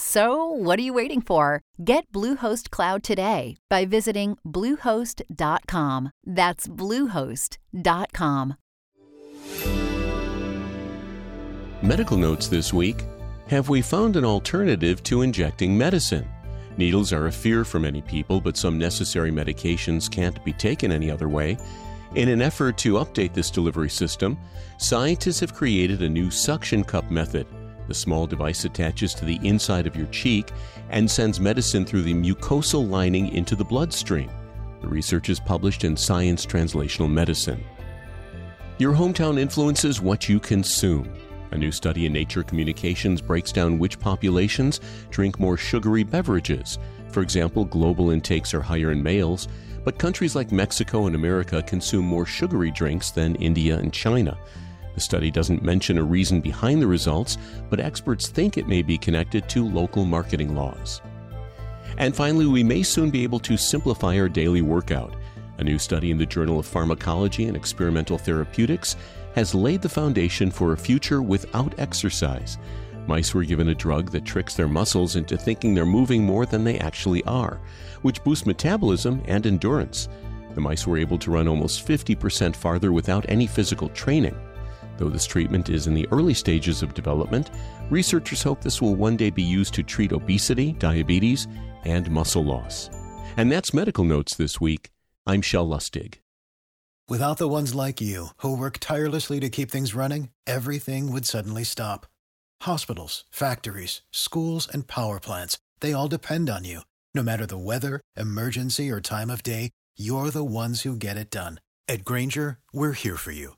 So, what are you waiting for? Get Bluehost Cloud today by visiting Bluehost.com. That's Bluehost.com. Medical notes this week Have we found an alternative to injecting medicine? Needles are a fear for many people, but some necessary medications can't be taken any other way. In an effort to update this delivery system, scientists have created a new suction cup method. The small device attaches to the inside of your cheek and sends medicine through the mucosal lining into the bloodstream. The research is published in Science Translational Medicine. Your hometown influences what you consume. A new study in Nature Communications breaks down which populations drink more sugary beverages. For example, global intakes are higher in males, but countries like Mexico and America consume more sugary drinks than India and China. The study doesn't mention a reason behind the results, but experts think it may be connected to local marketing laws. And finally, we may soon be able to simplify our daily workout. A new study in the Journal of Pharmacology and Experimental Therapeutics has laid the foundation for a future without exercise. Mice were given a drug that tricks their muscles into thinking they're moving more than they actually are, which boosts metabolism and endurance. The mice were able to run almost 50% farther without any physical training. Though this treatment is in the early stages of development, researchers hope this will one day be used to treat obesity, diabetes, and muscle loss. And that's Medical Notes this week. I'm Shel Lustig. Without the ones like you, who work tirelessly to keep things running, everything would suddenly stop. Hospitals, factories, schools, and power plants, they all depend on you. No matter the weather, emergency, or time of day, you're the ones who get it done. At Grainger, we're here for you